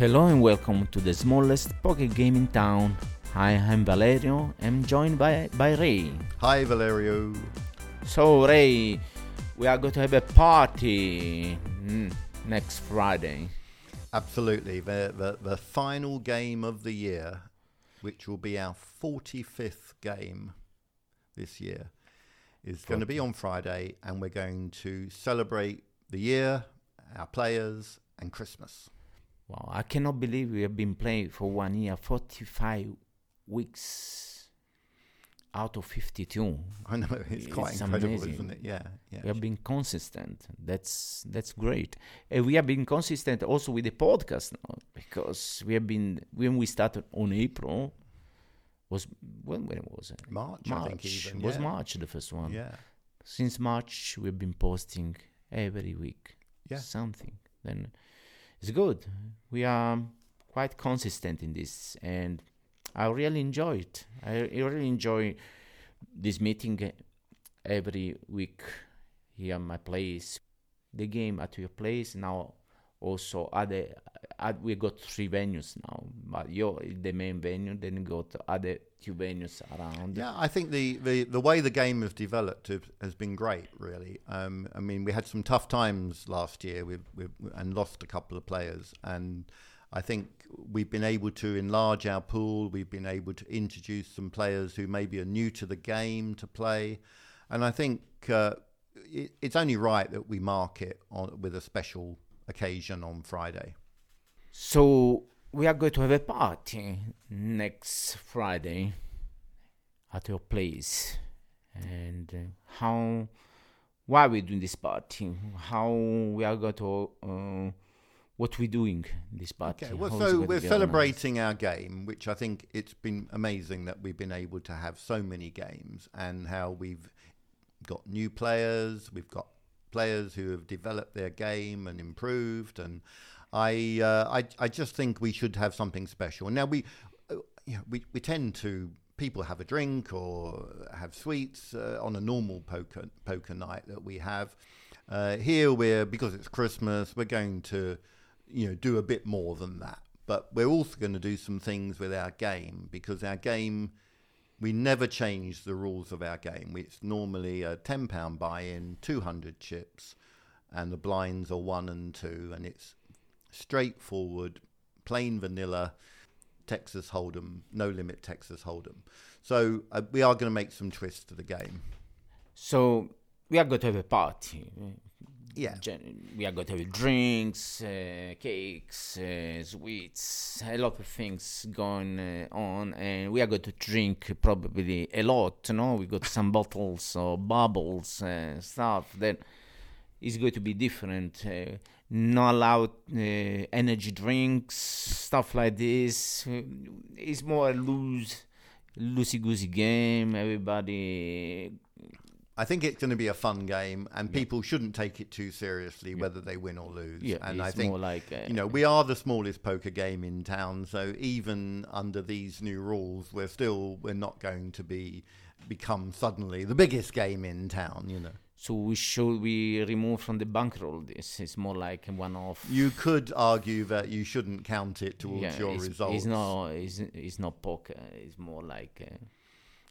Hello and welcome to the smallest poker game in town. Hi, I'm Valerio. I'm joined by, by Ray. Hi, Valerio. So, Ray, we are going to have a party mm, next Friday. Absolutely. The, the, the final game of the year, which will be our 45th game this year, is going to be on Friday, and we're going to celebrate the year, our players, and Christmas. Wow, I cannot believe we have been playing for one year, 45 weeks out of 52. I know it's quite incredible, amazing. isn't it? Yeah, yeah. We have been consistent. That's that's great. And we have been consistent also with the podcast now because we have been when we started on April was when when was it? March, March I think even. was yeah. March the first one. Yeah, Since March we've been posting every week Yeah. something. Then it's good. We are quite consistent in this, and I really enjoy it. I I really enjoy this meeting every week here at my place. The game at your place now. Also, other uh, we got three venues now, but you're the main venue. Then you got other two venues around. Yeah, I think the, the, the way the game has developed has been great, really. Um, I mean, we had some tough times last year with, with, and lost a couple of players. And I think we've been able to enlarge our pool. We've been able to introduce some players who maybe are new to the game to play. And I think uh, it, it's only right that we mark it on, with a special occasion on Friday. So we are going to have a party next Friday at your place, and uh, how? Why are we doing this party? How we are going to? Uh, what we're doing this party? Okay, well, How so we're celebrating our game, which I think it's been amazing that we've been able to have so many games and how we've got new players, we've got players who have developed their game and improved, and I, uh, I, I just think we should have something special. Now we, uh, you know, we, we tend to people have a drink or have sweets uh, on a normal poker poker night that we have. Uh, here we're because it's Christmas, we're going to you know do a bit more than that. But we're also going to do some things with our game because our game we never change the rules of our game. It's normally a ten pound buy-in, two hundred chips, and the blinds are one and two, and it's straightforward, plain vanilla. Texas Hold'em, no limit Texas Hold'em. So uh, we are going to make some twists to the game. So we are going to have a party. Yeah. We are going to have drinks, uh, cakes, uh, sweets, a lot of things going uh, on, and we are going to drink probably a lot. you know we got some bottles or bubbles uh, stuff that is going to be different. Uh, not allowed uh, energy drinks, stuff like this. It's more a loose, loosey goosey game. Everybody I think it's going to be a fun game, and people shouldn't take it too seriously, whether they win or lose. Yeah, and it's I think more like uh, you know we are the smallest poker game in town, so even under these new rules, we're still we're not going to be become suddenly the biggest game in town. You know, So we should we remove from the bankroll this? It's more like a one-off. you could argue that you shouldn't count it towards yeah, your it's, results. It's not. It's, it's not poker. It's more like. Uh,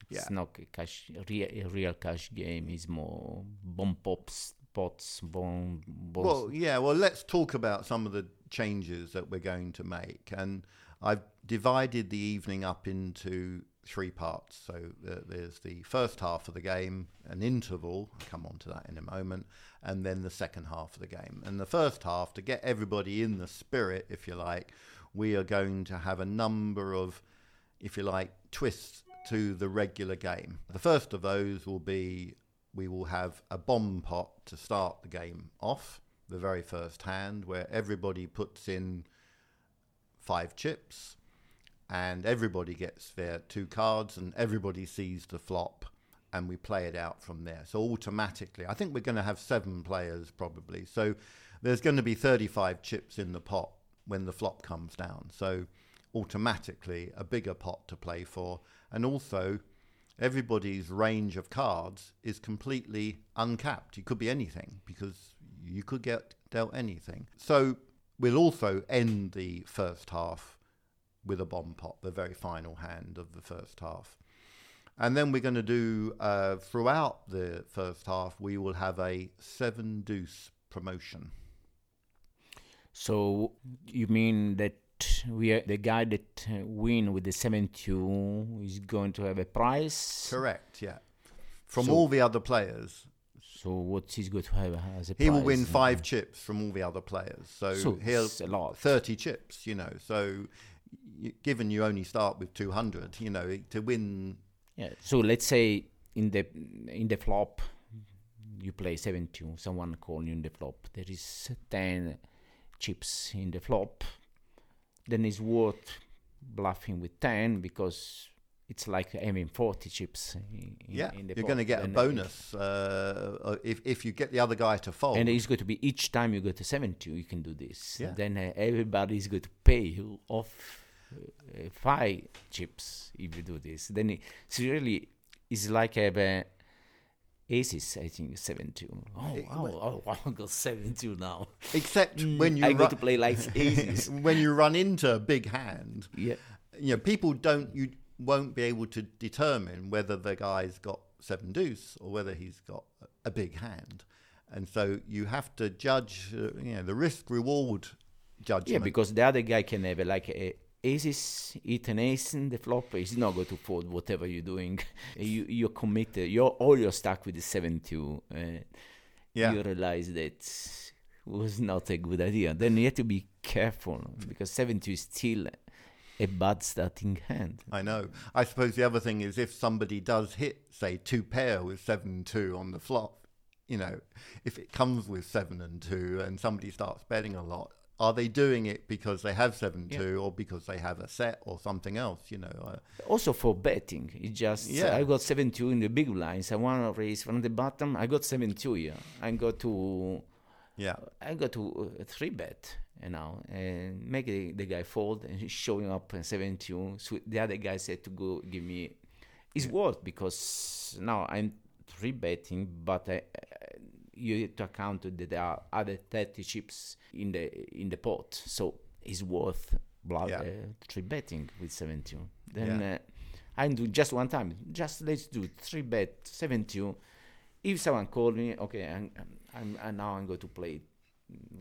it's not a cash. Real, a real cash game. It's more bomb pops, pots, bomb. Balls. Well, yeah. Well, let's talk about some of the changes that we're going to make, and I've divided the evening up into three parts. So uh, there's the first half of the game, an interval. I'll come on to that in a moment, and then the second half of the game. And the first half, to get everybody in the spirit, if you like, we are going to have a number of, if you like, twists to the regular game. The first of those will be we will have a bomb pot to start the game off, the very first hand, where everybody puts in five chips and everybody gets their two cards and everybody sees the flop and we play it out from there. So automatically, I think we're going to have seven players probably. So there's going to be 35 chips in the pot when the flop comes down. So automatically a bigger pot to play for. And also everybody's range of cards is completely uncapped. It could be anything because you could get dealt anything. So we'll also end the first half with a bomb pot, the very final hand of the first half. And then we're going to do, uh, throughout the first half, we will have a seven deuce promotion. So you mean that we are, the guy that uh, win with the 7-2 is going to have a prize? Correct, yeah. From So- all the other players. So what he's going to have as a prize? He will win five chips from all the other players. So, So he'll a lot. 30 chips, you know. So given you only start with 200, you know, to win Yeah. So let's say in the in the flop you play 7-2. Someone call you in the flop. There is 10 chips in the flop. Then it's worth bluffing with 10 because it's like having 40 chips in, Yeah, in the you're going to get a bonus uh, uh, if if you get the other guy to fold. And it's going to be each time you go to 7-2, you can do this. Yeah. Then uh, everybody is going to pay you off uh, five chips if you do this. Then it- it's really, it's like have a aces, I think, 7-2. Oh, Eh, oh, oh, wow, I got 7-2 now. Except when you I go to play like aces. when you run into a big hand, yeah. you know, people don't you won't be able to determine whether the guy's got seven deuce or whether he's got a big hand, and so you have to judge, uh, you know, the risk reward judgment. Yeah, because the other guy can have like a aces, hit an ace in the flop. He's not going to fold whatever you're doing. you you're committed. You're all you're stuck with the seven two. Uh, Yeah. You realize that was not a good idea. Then you have to be careful because seven two is still a bad starting hand. I know. I suppose the other thing is if somebody does hit, say, two pair with seven two on the flop, you know, if it comes with seven and two and somebody starts betting a lot, are they doing it because they have seven Yeah. two or because they have a set or something else? You know, uh, Also for betting, it just Yeah. I got seven two in the big blinds. I want to raise from the bottom. I got seven two here. I got to yeah, I got to uh, three bet, you know, and make the, the guy fold, and he's showing up in seven two. So the other guy said to go give me. It's worth because now I'm three betting, but I, uh, you have to account that there are other thirty chips in the in the pot, so it's worth bluff, Yeah. uh, three betting with seven two. Then Yeah. uh, I do just one time. Just let's do three bet seven two. If someone called me, okay, I'm, I'm, I'm now I'm going to play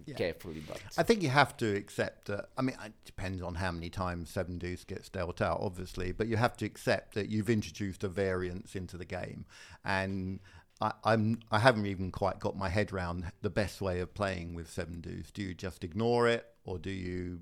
Yeah. carefully, but I think you have to accept that. I mean, it depends on how many times seven deuce gets dealt out, obviously, but you have to accept that you've introduced a variance into the game, and I, I'm I haven't even quite got my head round the best way of playing with seven deuce. Do you just ignore it, or do you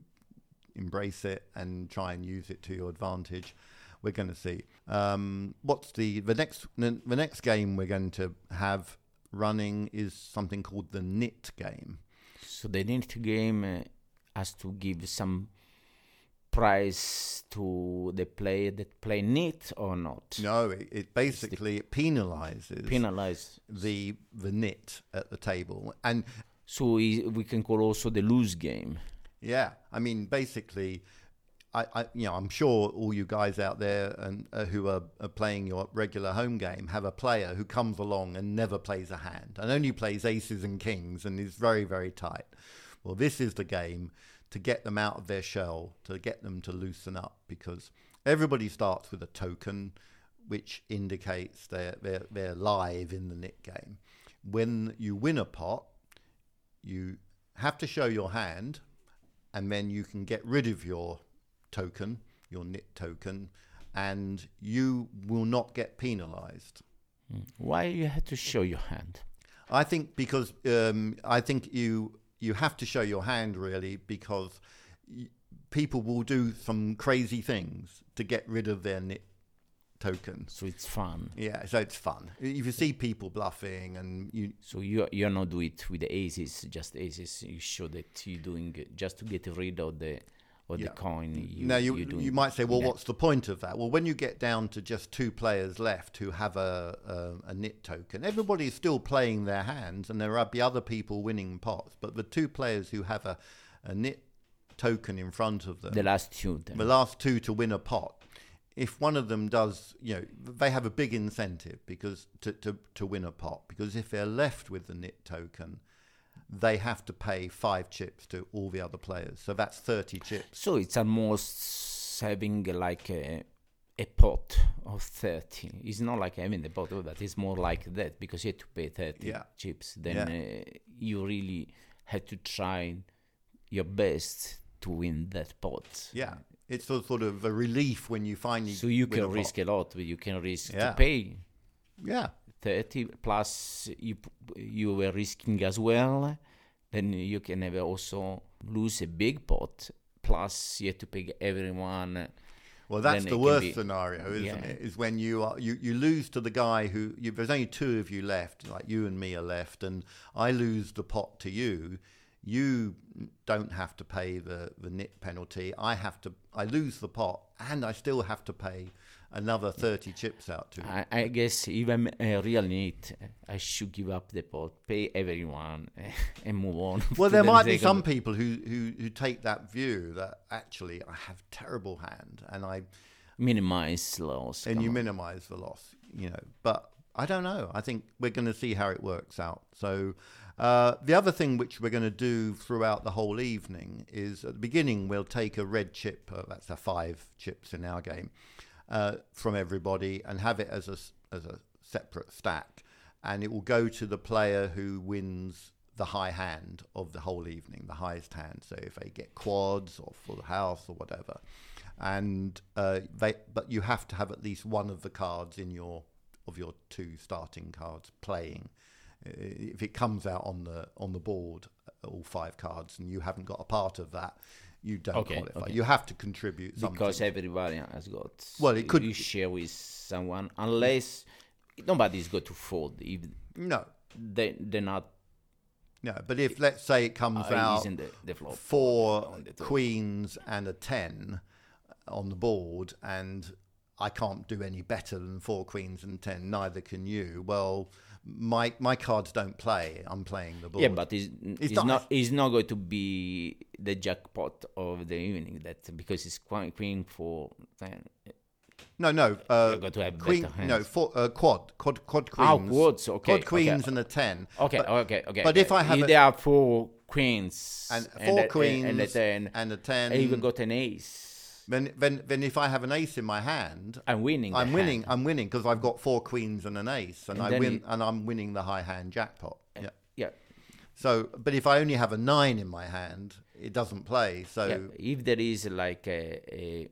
embrace it and try and use it to your advantage? We're going to see. Um, what's the the next the, next game we're going to have running is something called the nit game. so the next game uh, has to give some prize to the player that play neat or not. No, it, it basically it penalizes Penalize. the the nit at the table, and So we can call also the lose game. yeah, I mean basically, I, I you know I'm sure all you guys out there and uh, who are, are playing your regular home game have a player who comes along and never plays a hand and only plays aces and kings and is very very tight. Well, this is the game to get them out of their shell, to get them to loosen up because everybody starts with a token which indicates they're, they're, they're live in the nit game. When you win a pot, you have to show your hand and then you can get rid of your token, your nit token, and you will not get penalized. Why you had to show your hand? I think because um, I think you you have to show your hand really because y- people will do some crazy things to get rid of their nit token. So it's fun. Yeah, so it's fun. If you see people bluffing and you So you you're not do it with the aces, just aces. You show that you're doing it just to get rid of the of Yeah. the coin. You, now you you might say, well, what's the point of that? Well, when you get down to just two players left who have a a, a nit token, everybody's still playing their hands, and there will be other people winning pots. But the two players who have a a nit token in front of them, the last two. Then. the last two to win a pot. If one of them does, you know, they have a big incentive because to, to, to win a pot. Because if they're left with the nit token, they have to pay five chips to all the other players. So that's 30 chips. So it's almost having like a, a pot of 30. It's not like having the pot, but it's more like that because you have to pay 30 Yeah. chips. Then Yeah. uh, you really have to try your best to win that pot. Yeah. It's a sort of a relief when you finally. So you win a can pot. risk a lot, but you can risk Yeah. to pay Yeah. 30 plus you you were risking as well then you can have also lose a big pot plus you have to pay everyone Well, that's then the worst be- scenario, isn't yeah. it? Is when you are you, you lose to the guy who you, there's only two of you left, like you and me are left, and I lose the pot to you. You don't have to pay the the nit penalty. I have to. I lose the pot, and I still have to pay another thirty chips out to. I, I guess even a real need uh, I should give up the pot pay everyone uh, and move on Well, there the might be some people who, who, who take that view that actually I have terrible hand and I minimize loss and you on. minimize the loss, you know. But I don't know. I think we're going to see how it works out. So uh, the other thing which we're going to do throughout the whole evening is at the beginning we'll take a red chip. Uh, that's the five chips in our game uh, from everybody and have it as a as a separate stack, and it will go to the player who wins the high hand of the whole evening, the highest hand. So if they get quads or full house or whatever, and uh, they but you have to have at least one of the cards in your of your two starting cards playing. Uh, If it comes out on the on the board, uh, all five cards, and you haven't got a part of that, you don't Okay, qualify. okay. You have to contribute something. because everybody has got Well, it could- you share with someone unless nobody's going to fold if no, they, they're not no. But if let's say it comes uh, out the, the four the queens and a ten on the board, and I can't do any better than four queens and ten. Neither can you. Well, my my cards don't play. I'm playing the board. Yeah, but it's, it's, not- not, it's not going to be the jackpot of the evening that because it's queen, queen for ten. no, no. Uh, You're going to have queen, no, four, uh, quad, quad, quad queens. Oh, quads, okay, Quad okay. queens and a ten. Okay, But- okay, okay. but if I have there are four queens and four a- queens and a ten, and a ten. I even got an ace. Then, then, then, if I have an ace in my hand, I'm winning. I'm winning. hand. I'm winning because I've got four queens and an ace, and, And I win, you- and I'm winning the high hand jackpot. Yeah. Yeah, So, but if I only have a nine in my hand, it doesn't play. So, yeah. If there is like a, a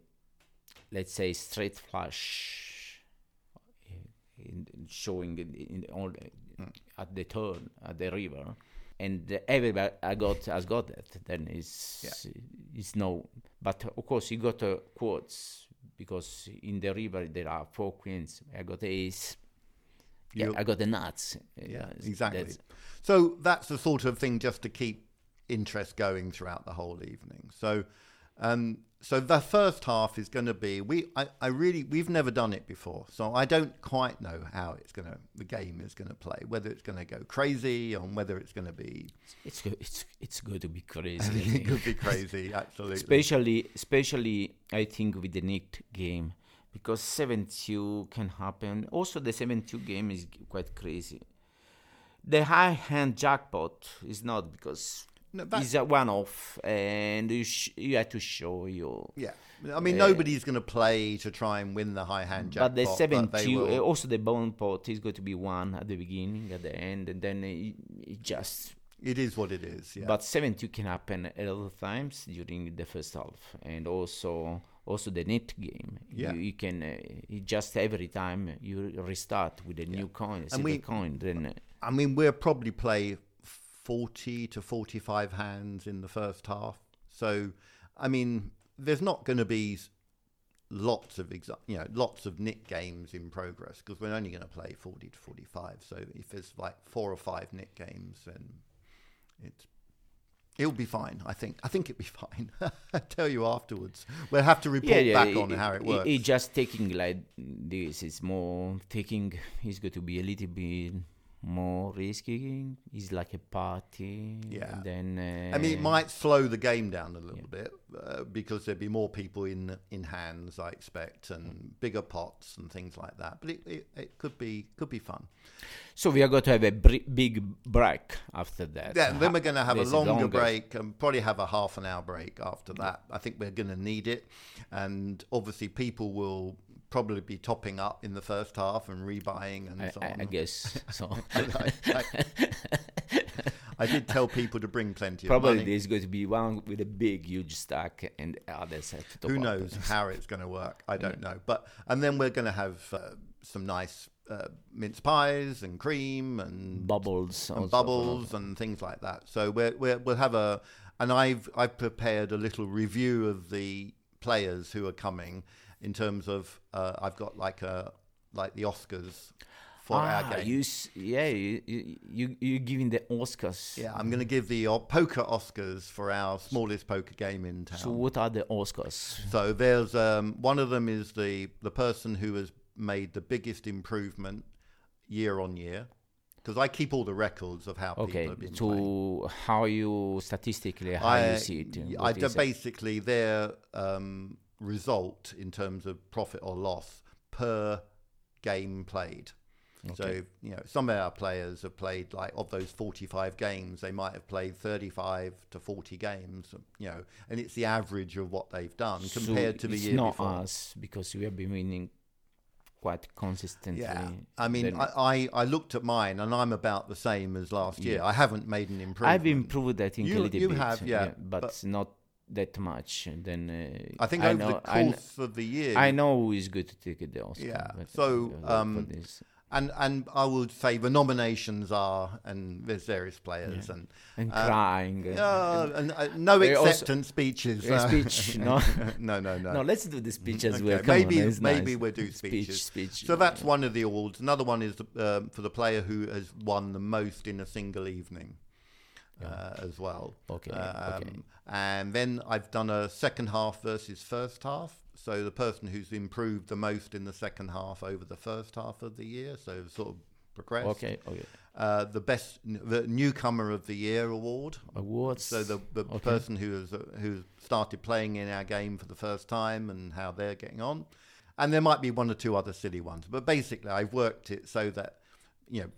let's say straight flush in, in showing in, in all hmm. at the turn at the river, and everybody I got has got that, then it's it's no. But of course, you got uh, quads because in the river there are four queens. I got ace. Yeah, I got the nuts. yeah, exactly. that's- So that's the sort of thing just to keep interest going throughout the whole evening. So, um, so the first half is going to be we. I, I really we've never done it before, so I don't quite know how it's going to the game is going to play. Whether it's going to go crazy or whether it's going to be It's. It's it's good to be crazy. It could be crazy. Absolutely. especially especially I think with the Nick game because 7-2 can happen. Also, the 7-2 game is quite crazy. The high hand jackpot is not because No, that- it's a one-off, and you sh- you have to show your. Yeah, I mean Uh, nobody's going to play to try and win the high hand jackpot. but the seven they two, will- also the bomb pot is going to be one at the beginning, at the end, and then it, it just it is what it is. Yeah. But 7-2 can happen a lot of times during the first half, and also also the net game. Yeah. You, you can uh, it just every time you restart with a new coin, a silver we- coin. Then uh, I mean, we'll probably play 40 to 45 hands in the first half. So, I mean, there's not going to be lots of exa- you know lots of nit games in progress because we're only going to play 40 to 45 so if there's like four or five nit games then it's it'll be fine i think i think it'll be fine I'll tell you afterwards we'll have to report back on how it works It, just taking like this is more taking. It's going to be a little bit more risky. It's like a party. Yeah. Then uh, I mean, it might slow the game down a little bit uh, because there'd be more people in in hands, I expect, and bigger pots and things like that. But it, it, it could be could be fun. So we are going to have a br- big break after that. Yeah, and then we're going to have a This longer longer. break and probably have a half an hour break after that. I think we're going to need it, and obviously people will probably be topping up in the first half and rebuying and I, so on. I guess so. I, I did tell people to bring plenty of Probably money. there's going to be one with a big, huge stack, and others have to top Who up. knows how it's going to work? I don't know. But and then we're going to have uh, some nice uh, mince pies and cream and, Bubbles, and also. bubbles and things like that. So we're, we're, we'll have a and I've I've prepared a little review of the players who are coming in terms of uh, I've got like a like the Oscars for ah, our game. you, yeah, you, you, you, you're giving the Oscars. yeah, I'm going to give the uh, poker Oscars for our smallest poker game in town. So what are the Oscars? So there's um, one of them is the the person who has made the biggest improvement year on year, because I keep all the records of how Okay, people have been playing. so how you statistically how I, you see it? I do it? basically their um, result in terms of profit or loss per game played. So you know, some of our players have played like of those forty-five games, they might have played thirty-five to forty games. You know, and it's the average of what they've done So compared to the it's year not before. us because we have been winning quite consistently. Yeah, I mean, Then I, I, I looked at mine and I'm about the same as last year. I haven't made an improvement. I've improved I think You- a little you bit. have, yeah, but, but- not that much. And then uh, I think over know, the I kn- course of the year, I know who is good to take the Oscar. Yeah, so, uh, um, and and I would say the nominations are, and there's various players, and and uh, crying. uh, uh, and uh, no acceptance speeches. uh, uh, speech, no, no, no, no. no. Let's do the speech as Okay, well. Come maybe on, maybe nice. we'll do speech. speeches. Speech. So that's one of the awards. Another one is um, for the player who has won the most in a single evening, uh, as well. Okay, Um, okay. And then I've done a second half versus first half. So the person who's improved the most in the second half over the first half of the year, so sort of progressed. Okay, okay. Uh, the best, the newcomer of the year award. Awards. So the, the Okay. person who has uh, who started playing in our game for the first time and how they're getting on, and there might be one or two other silly ones, but basically I've worked it so that you know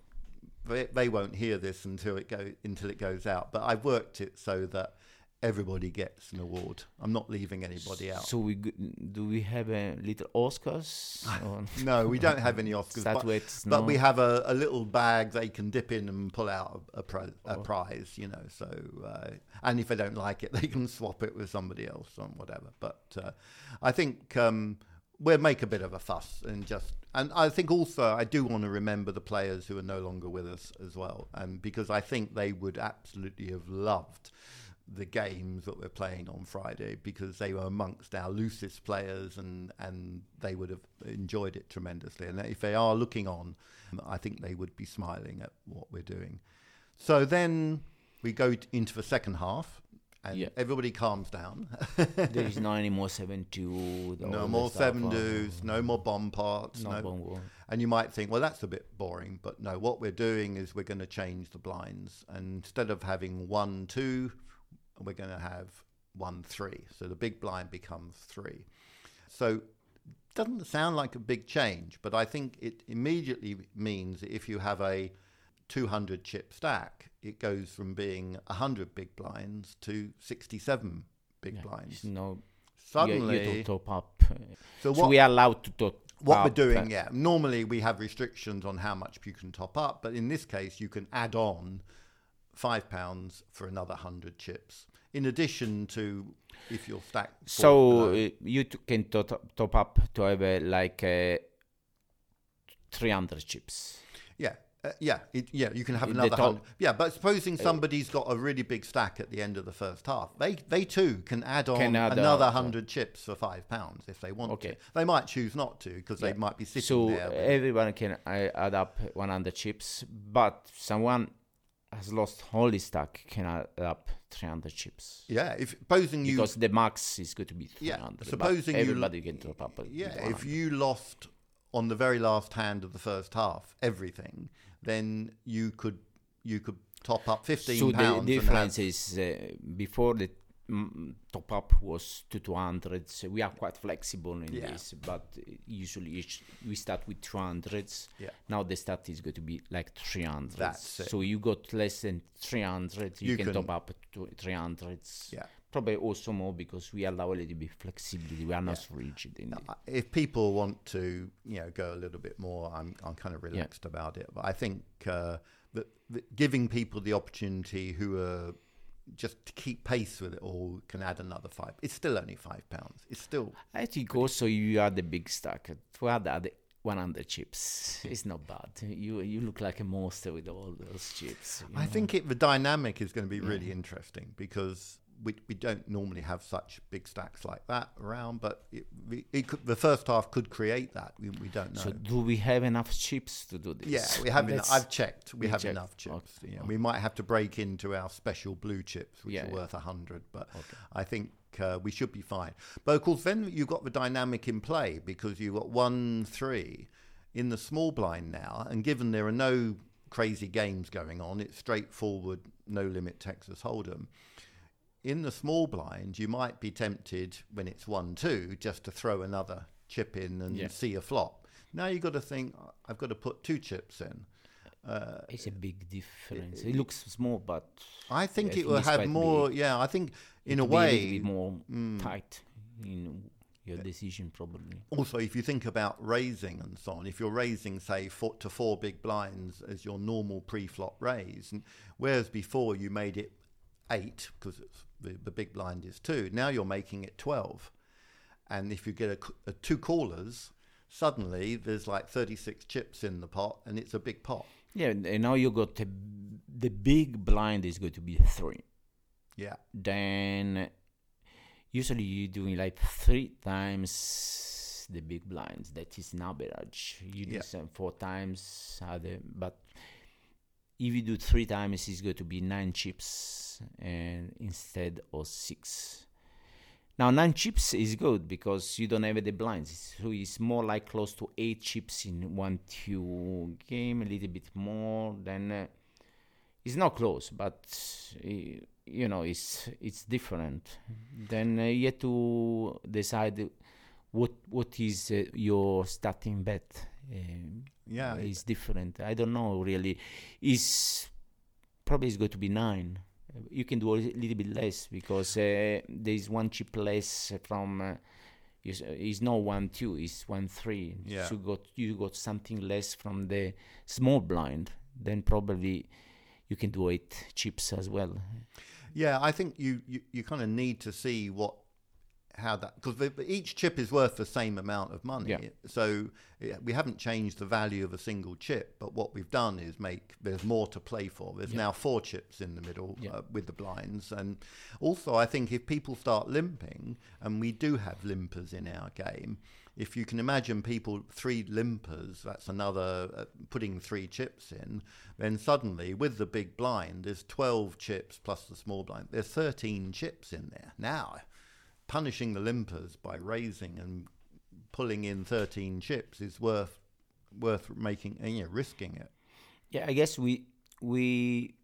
they, they won't hear this until it go until it goes out. But I've worked it so that everybody gets an award. I'm not leaving anybody out. So we do we have a little Oscars? no, we don't have any Oscars, but, statuettes? but no? we have a, a little bag they can dip in and pull out a, a, pri- a Oh. prize, you know. So, uh, and if they don't like it, they can swap it with somebody else or whatever. But uh, I think um, we'll make a bit of a fuss and just. And I think also I do want to remember the players who are no longer with us as well, and because I think they would absolutely have loved the games that we're playing on Friday because they were amongst our loosest players and, and they would have enjoyed it tremendously. And if they are looking on, I think they would be smiling at what we're doing. So then we go into the second half and Yeah. everybody calms down. there is no any more seven two. no more seven uh, deuce, no more bomb parts. No, no, bongo. and you might think, well, that's a bit boring, but no, what we're doing is we're going to change the blinds. And instead of having one, two, we're going to have one, three. So the big blind becomes three. So doesn't sound like a big change, but I think it immediately means if you have a 200 chip stack, it goes from being 100 big blinds to 67 big Yeah, blinds. no, Suddenly, you, you don't top up. so So, what, we are allowed to top what we're doing, uh, yeah. Normally we have restrictions on how much you can top up, but in this case you can add on five pounds for another hundred chips. In addition to if you're stacked. So uh, you t- can top, top up to have uh, like uh, 300 chips. yeah, uh, yeah, it, yeah, you can have The another hundred. Yeah, but supposing somebody's got a really big stack at the end of the first half, they they too can add on Can add another on. hundred chips for five pounds if they want Okay. to. They might choose not to because Yeah. they might be sitting So there. with- everyone can uh, add up 100 chips, but someone has lost all his stack can add up 300 chips. yeah, if supposing you because the max is going to be 300. Yeah, supposing you- everybody can top up. Yeah, if you lost on the very last hand of the first half everything, then you could you could top up fifteen so pounds. the difference is uh, before the mm, top up was to 200 so we are quite flexible in Yeah. this but usually we start with 200s Yeah. now the start is going to be like 300 That's it. so you got less than 300 you, You can, can- top up to 300s Yeah. Probably also more because we allow a little bit flexibility we are not so rigid in it if people want to, you know, go a little bit more, I'm I'm kind of relaxed about it. But I think uh, that, that giving people the opportunity who are just to keep pace with it all can add another five. It's still only five pounds. It's still I think also you are the big stack. To add other 100 chips, it's not bad. You you look like a monster with all those chips. I know. think it, the dynamic is going to be really interesting because we, we don't normally have such big stacks like that around, but it, it could, the first half could create that. We, we don't know. So do we have enough chips to do this? yeah, we have. Enough, I've checked. We you have enough chips. Okay. Yeah, we might have to break into our special blue chips, which Yeah, are yeah. worth a hundred. But I think uh, we should be fine. But of course, then you've got the dynamic in play because you've got one three in the small blind now, and given there are no crazy games going on, it's straightforward, no limit Texas Hold'em. In the small blind, you might be tempted when it's one two just to throw another chip in and Yeah. see a flop. Now you've got to think, I've got to put two chips in. Uh, It's a big difference. It looks small, but I think I it will have more. big. Yeah, I think in a way. it a will be bit more mm. tight in your decision, probably. also, if you think about raising and so on, if you're raising, say, four to four big blinds as your normal pre-flop raise, and whereas before you made it eight because the, the big blind is two, now you're making it twelve, and if you get a, a two callers, suddenly there's like 36 chips in the pot, and it's a big pot. Yeah, and now you got a, the big blind is going to be three. Yeah, then usually you're doing like three times the big blinds. That is an average. You do Yeah. some four times other, but if you do three times, it's going to be nine chips and instead of six. Now nine chips is good because you don't have the blinds, so it's more like close to eight chips in one two game, a little bit more. Then uh, it's not close, but uh, you know it's it's different. Then uh, you have to decide what what is uh, your starting bet. Um, yeah. it's different. I don't know really. Is probably it's going to be nine. You can do a little bit less because uh, there is one chip less from. Uh, is is not one two. It's one three. Yeah. So you got you got something less from the small blind. Then probably you can do eight chips as well. Yeah, I think you, you, you kind of need to see what how that because each chip is worth the same amount of money. Yeah. So we haven't changed the value of a single chip, but what we've done is make there's more to play for. There's Yeah. now four chips in the middle Yeah. uh, with the blinds, and also I think if people start limping, and we do have limpers in our game. If you can imagine people three limpers, that's another uh, putting three chips in. Then suddenly, with the big blind, there's 12 chips plus the small blind. There's 13 chips in there now punishing the limpers by raising and pulling in 13 chips is worth worth making uh, you know risking it Yeah, I guess we we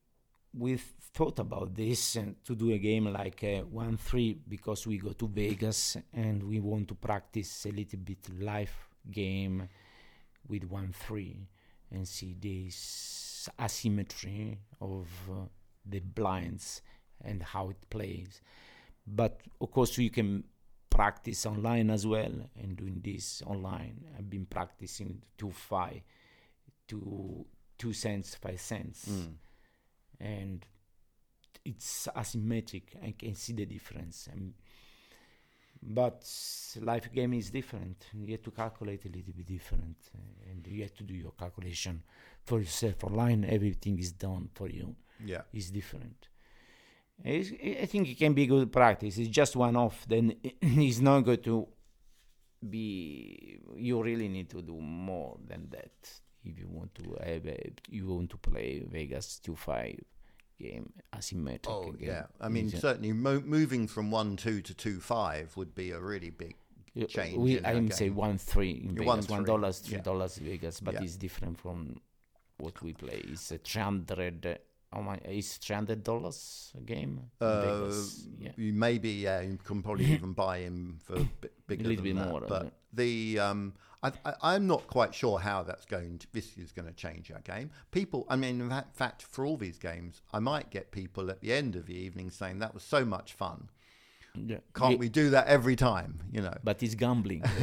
we thought about this and to do a game like uh, one three because we go to Vegas and we want to practice a little bit live game with one three and see this asymmetry of uh, the blinds and how it plays. But of course, you can practice online as well and doing this online. I've been practicing two five, two two cents, five cents, and it's asymmetric. I can see the difference. But life game is different. You have to calculate a little bit different, uh, and you have to do your calculation for yourself. Online, everything is done for you. yeah It's different. It's, I think it can be good practice. It's just one off. Then it's not going to be. You really need to do more than that if you want to have. A, you want to play Vegas two five game asymmetric. oh game. yeah i mean It's certainly mo- moving from 1 2 to 2 5 would be a really big change We, in I'm say one three in Vegas, one one three, dollars, three yeah. dollars Vegas, but Yeah. it's different from what we play. It's a 300. Oh my! It's three hundred dollars a game. Uh, Vegas. yeah. you maybe yeah, you can probably even buy him for a bit bigger little than bit that. more, But the um, I, I, I'm not quite sure how that's going. To, this is going to change our game. People, I mean, in fa- fact, for all these games, I might get people at the end of the evening saying that was so much fun. Yeah. Can't we do that every time? You know. But it's gambling.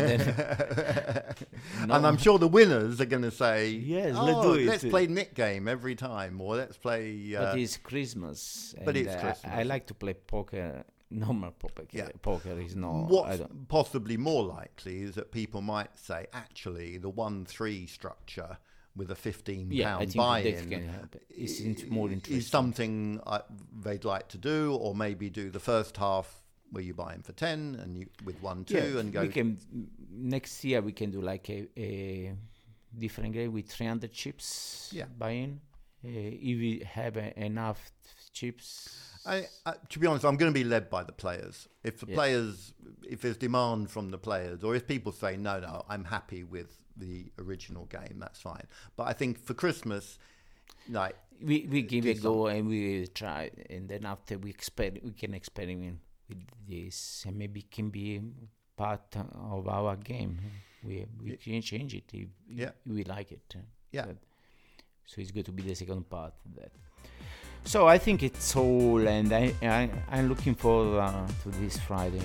No. And I'm sure the winners are going to say, Yes, oh, let's do it." Let's play Nick game every time, or let's play. Uh, but it's Christmas. but and, it's uh, I- Christmas. I, like to play poker. Normal poker. Yeah. Poker is not. I What's possibly more likely is that people might say, actually, the one-three structure with a fifteen Yeah, pound buy-in that can help. It's int- i- is something I, they'd like to do, or maybe do the first half where you buy them for ten and you with one two yeah, and go. We can next year we can do like a, a different game with 300 chips. Yeah. buying. Uh, if we have uh, enough chips. I, I, to be honest, I'm going to be led by the players. If the Yeah. players, if there's demand from the players, or if people say no, no, I'm happy with the original game, that's fine. But I think for Christmas, like we we give it a go and we try and then after we exper- we can experiment this and maybe it can be part of our game. We we can change it if, Yeah. we like it. Yeah. But- so it's good to be the second part of that. So I think it's all and I, I I'm looking forward uh, to this Friday.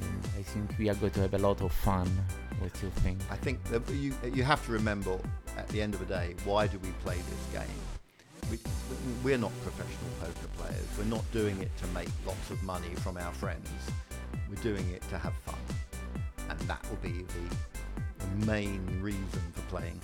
And I think we are going to have a lot of fun. What do you think? I think you you have to remember at the end of the day, why do we play this game? We, we're not professional poker players. We're not doing it to make lots of money from our friends. We're doing it to have fun, and that will be the, the main reason for playing.